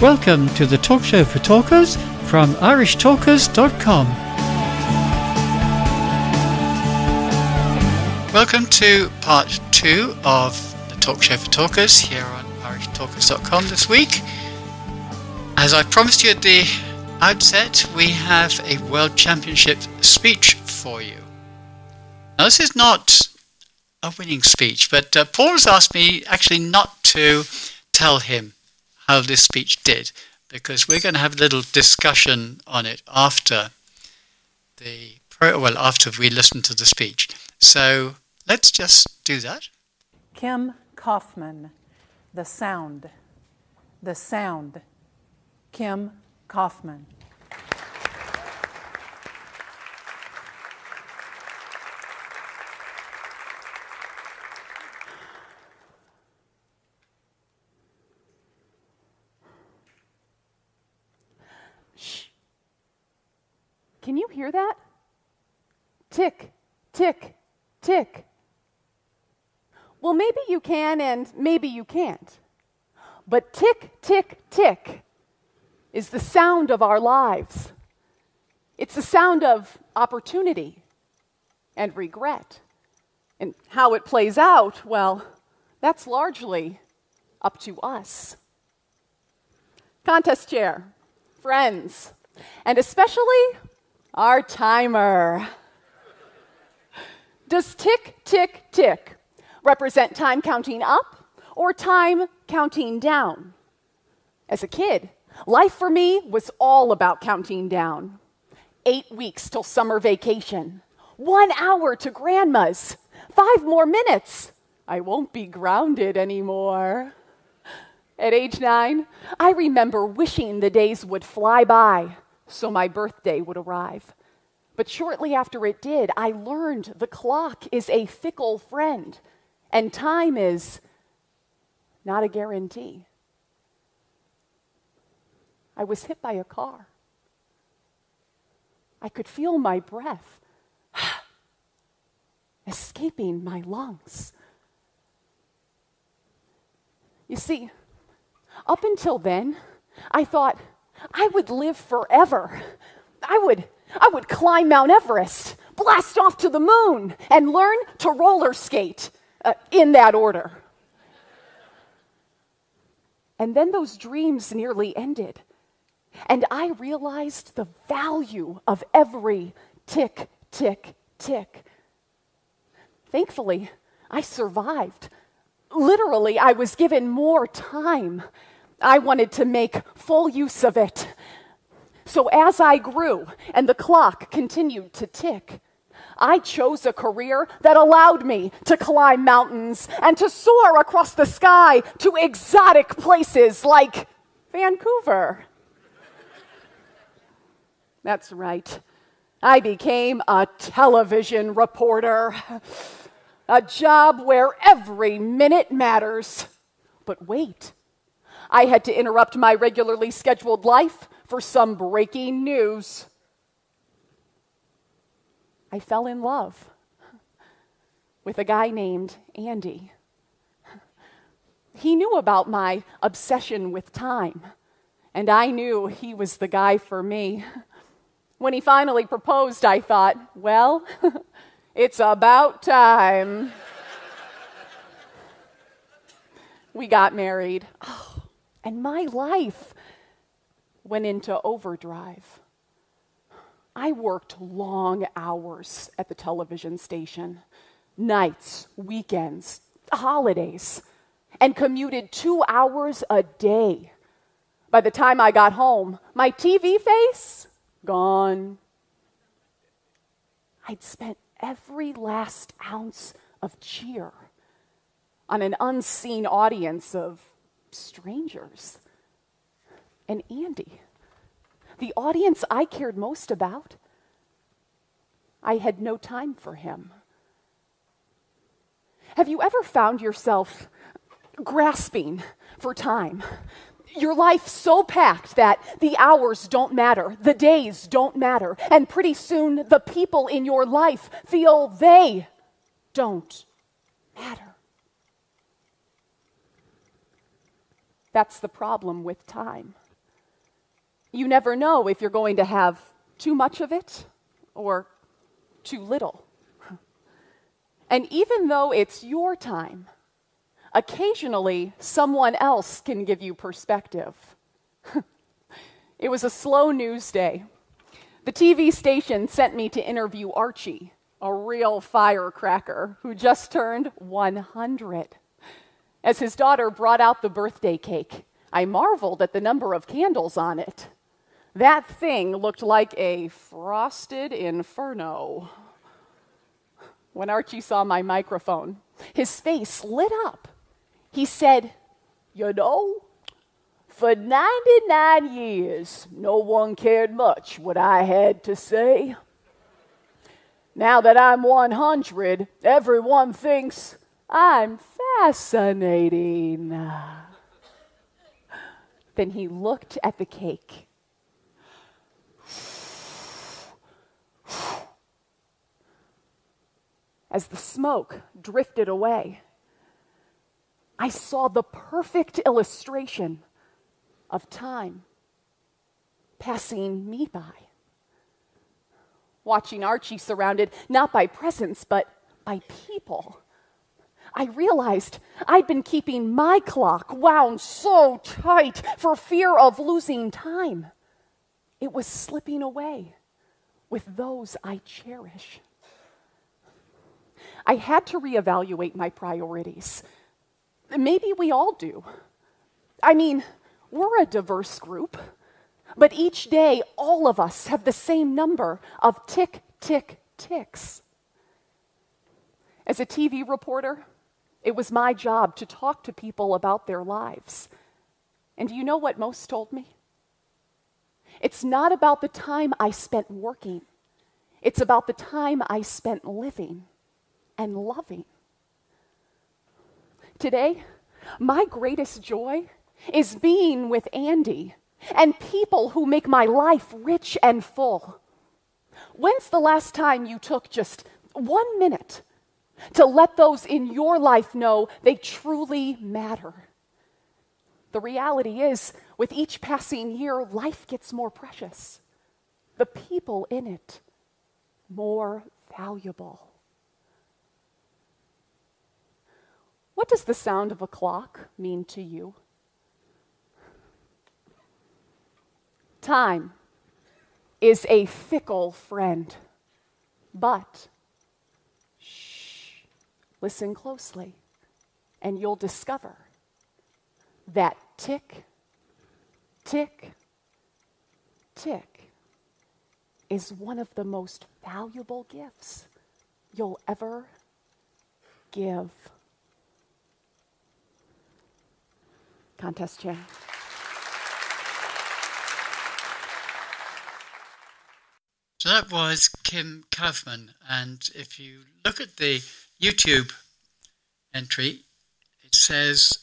Welcome to the talk show for talkers from irishtalkers.com. Welcome to part two of the talk show for talkers here on irishtalkers.com this week. As I promised you at the outset, we have a World Championship speech for you. Now, this is not a winning speech, but uh, Paul has asked me actually not to tell him how this speech did, because we're going to have a little discussion on it after the pro- well after we listen to the speech. So let's just do that. Kim Kaufman, The Sound. The Sound. Kim Kaufman. Can you hear that? Tick, tick, tick. Well, maybe you can and maybe you can't. But tick, tick, tick is the sound of our lives. It's the sound of opportunity and regret. And how it plays out, well, that's largely up to us. Contest chair, friends, and especially our timer. Does tick, tick, tick represent time counting up or time counting down? As a kid, life for me was all about counting down. Eight weeks till summer vacation, one hour to grandma's, five more minutes. I won't be grounded anymore. At age nine, I remember wishing the days would fly by so my birthday would arrive. But shortly after it did, I learned the clock is a fickle friend and time is not a guarantee. I was hit by a car. I could feel my breath escaping my lungs. You see, up until then, I thought I would live forever. I would, I would climb Mount Everest, blast off to the moon, and learn to roller skate uh, in that order. And then those dreams nearly ended. And I realized the value of every tick, tick, tick. Thankfully, I survived. Literally, I was given more time. I wanted to make full use of it. So as I grew and the clock continued to tick, I chose a career that allowed me to climb mountains and to soar across the sky to exotic places like Vancouver. That's right. I became a television reporter, a job where every minute matters. But wait, I had to interrupt my regularly scheduled life for some breaking news. I fell in love with a guy named Andy. He knew about my obsession with time, and I knew he was the guy for me. When he finally proposed, I thought, well, it's about time. we got married. Oh, and my life went into overdrive. I worked long hours at the television station, nights, weekends, holidays, and commuted two hours a day. By the time I got home, my TV face, gone. I'd spent every last ounce of cheer on an unseen audience of strangers. And Andy, the audience I cared most about, I had no time for him. Have you ever found yourself grasping for time? Your life so packed that the hours don't matter, the days don't matter, and pretty soon the people in your life feel they don't matter. That's the problem with time. You never know if you're going to have too much of it or too little. And even though it's your time, occasionally someone else can give you perspective. it was a slow news day. The TV station sent me to interview Archie, a real firecracker who just turned 100. As his daughter brought out the birthday cake, I marveled at the number of candles on it. That thing looked like a frosted inferno. When Archie saw my microphone, his face lit up. He said, You know, for 99 years, no one cared much what I had to say. Now that I'm 100, everyone thinks I'm fascinating. Then he looked at the cake. As the smoke drifted away, I saw the perfect illustration of time passing me by. Watching Archie surrounded not by presents, but by people. I realized I'd been keeping my clock wound so tight for fear of losing time. It was slipping away with those I cherish. I had to reevaluate my priorities. Maybe we all do. I mean, we're a diverse group, but each day all of us have the same number of tick, tick, ticks. As a TV reporter, it was my job to talk to people about their lives. And do you know what most told me? It's not about the time I spent working, it's about the time I spent living and loving. Today, my greatest joy is being with Andy and people who make my life rich and full. When's the last time you took just one minute to let those in your life know they truly matter? The reality is, with each passing year, life gets more precious, the people in it more valuable. What does the sound of a clock mean to you? Time is a fickle friend, but listen closely, and you'll discover that tick, tick, tick is one of the most valuable gifts you'll ever give. Contest chair. So that was Kim Kaufman. And if you look at the YouTube entry, it says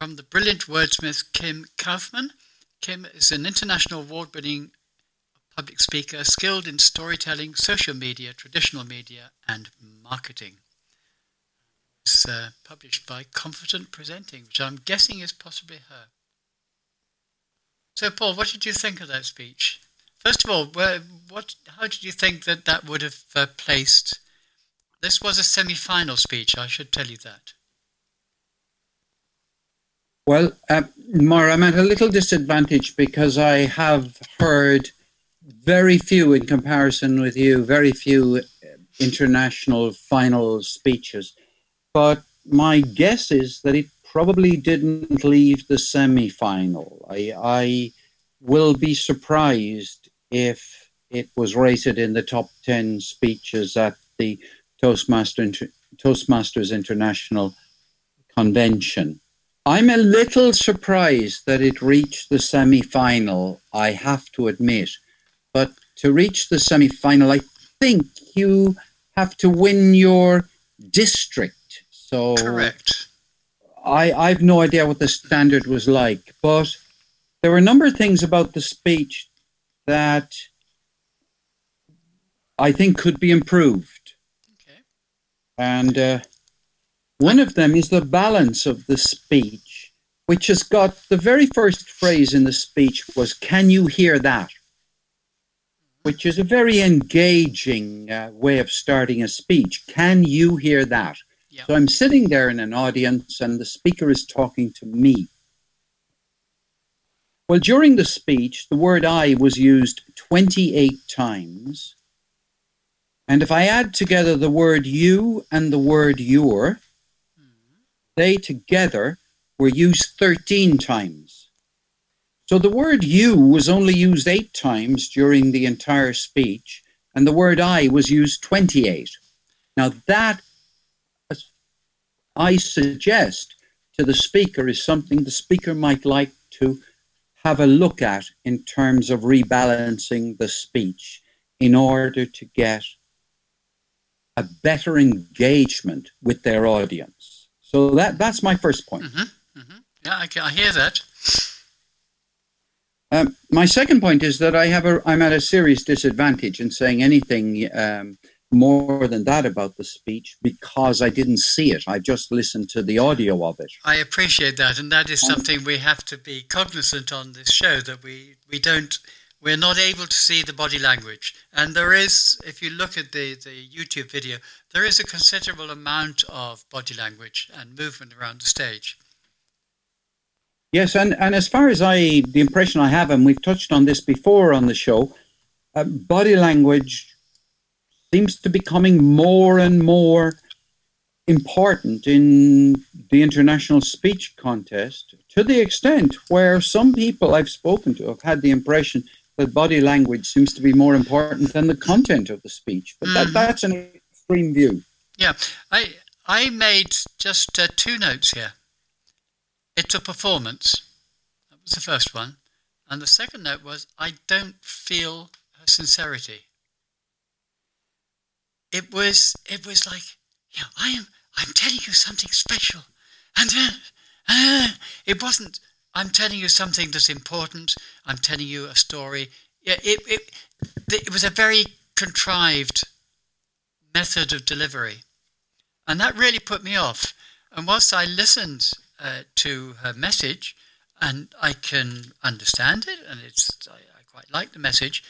from the brilliant wordsmith Kim Kaufman. Kim is an international award winning public speaker skilled in storytelling, social media, traditional media, and marketing. It's uh, published by Confident Presenting, which I'm guessing is possibly her. So, Paul, what did you think of that speech? First of all, where, what, how did you think that that would have uh, placed? This was a semi final speech, I should tell you that. Well, uh, I'm at a little disadvantage because I have heard very few, in comparison with you, very few international final speeches. But my guess is that it probably didn't leave the semi final. I, I will be surprised if it was rated in the top 10 speeches at the Toastmaster Inter- Toastmasters International Convention. I'm a little surprised that it reached the semi final, I have to admit. But to reach the semi final, I think you have to win your district. So correct. I, I've no idea what the standard was like, but there were a number of things about the speech that I think could be improved. And uh, one of them is the balance of the speech which has got the very first phrase in the speech was, Can you hear that? Which is a very engaging uh, way of starting a speech. Can you hear that? Yeah. So I'm sitting there in an audience and the speaker is talking to me. Well, during the speech, the word I was used 28 times. And if I add together the word you and the word your, they together were used 13 times. So the word you was only used eight times during the entire speech, and the word I was used 28. Now, that I suggest to the speaker is something the speaker might like to have a look at in terms of rebalancing the speech in order to get a better engagement with their audience. So that, that's my first point. Mm-hmm, mm-hmm. Yeah, I, I, hear that. Um, my second point is that I have a, I'm at a serious disadvantage in saying anything um, more than that about the speech because I didn't see it. I just listened to the audio of it. I appreciate that, and that is something we have to be cognizant on this show that we we don't we're not able to see the body language. And there is, if you look at the the YouTube video, there is a considerable amount of body language and movement around the stage. Yes, and, and as far as I, the impression I have, and we've touched on this before on the show, uh, body language seems to be becoming more and more important in the international speech contest to the extent where some people I've spoken to have had the impression that body language seems to be more important than the content of the speech. But that, mm. that's an extreme view. Yeah, I I made just uh, two notes here. It's a performance. That was the first one. And the second note was I don't feel her sincerity it was it was like you know I am I'm telling you something special, and uh, uh, it wasn't. I'm telling you something that's important. I'm telling you a story. Yeah, it it it was a very contrived method of delivery, and that really put me off. And whilst I listened uh, to her message, and I can understand it, and it's I, I quite like the message.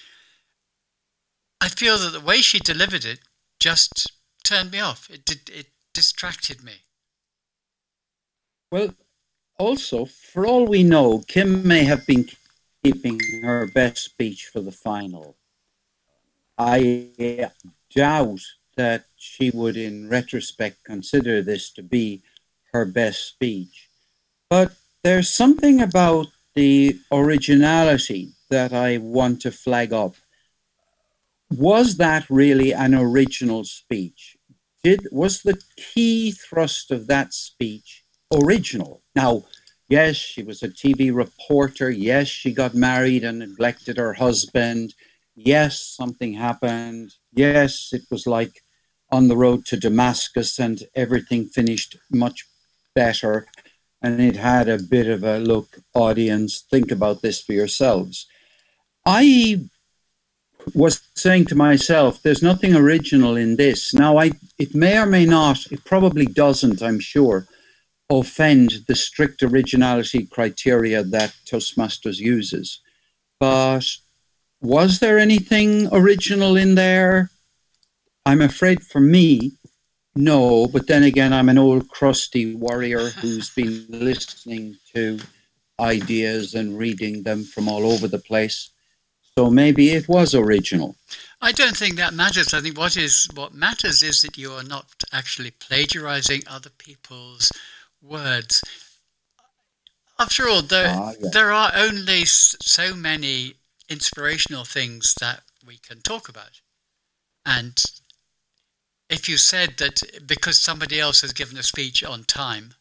I feel that the way she delivered it just turned me off. It did. It distracted me. Well, also, for all we know, Kim may have been keeping her best speech for the final. I uh, doubt that she would, in retrospect, consider this to be her best speech. But there's something about the originality that I want to flag up was that really an original speech? Did was the key thrust of that speech original? Now, yes, she was a TV reporter. Yes, she got married and neglected her husband. Yes, something happened. Yes, it was like on the road to Damascus and everything finished much better. And it had a bit of a look, audience, think about this for yourselves. I was saying to myself, there's nothing original in this. Now, I it may or may not, it probably doesn't, I'm sure, offend the strict originality criteria that Toastmasters uses. But was there anything original in there? I'm afraid for me, no. But then again, I'm an old crusty warrior who's been listening to ideas and reading them from all over the place. So maybe it was original. I don't think that matters. I think what is what matters is that you are not actually plagiarizing other people's words. After all, there ah, yeah. there are only so many inspirational things that we can talk about, and if you said that because somebody else has given a speech on time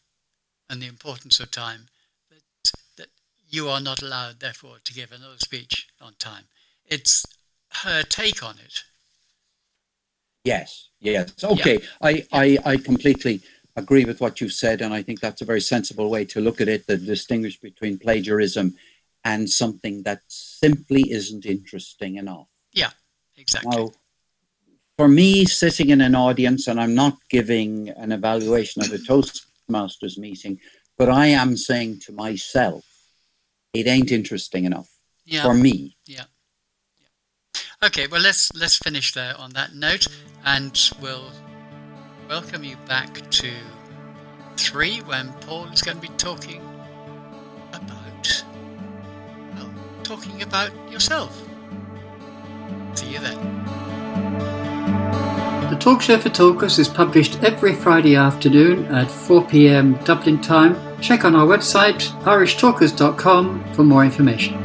and the importance of time, that, that you are not allowed, therefore, to give another speech on time. It's her take on it. Yes, yes. Okay, yeah. I. I, I completely agree with what you've said, and I think that's a very sensible way to look at it, to distinguish between plagiarism and something that simply isn't interesting enough. Yeah, exactly. Now, for me, sitting in an audience, and I'm not giving an evaluation of a Toastmasters meeting, but I am saying to myself, it ain't interesting enough Yeah. for me. Yeah. yeah. Okay, well let's let's finish there on that note, and we'll welcome you back to three when Paul is going to be talking about well, talking about yourself. See you then. The Talk Show for Talkers is published every Friday afternoon at 4 pm Dublin time. Check on our website irishtalkers.com for more information.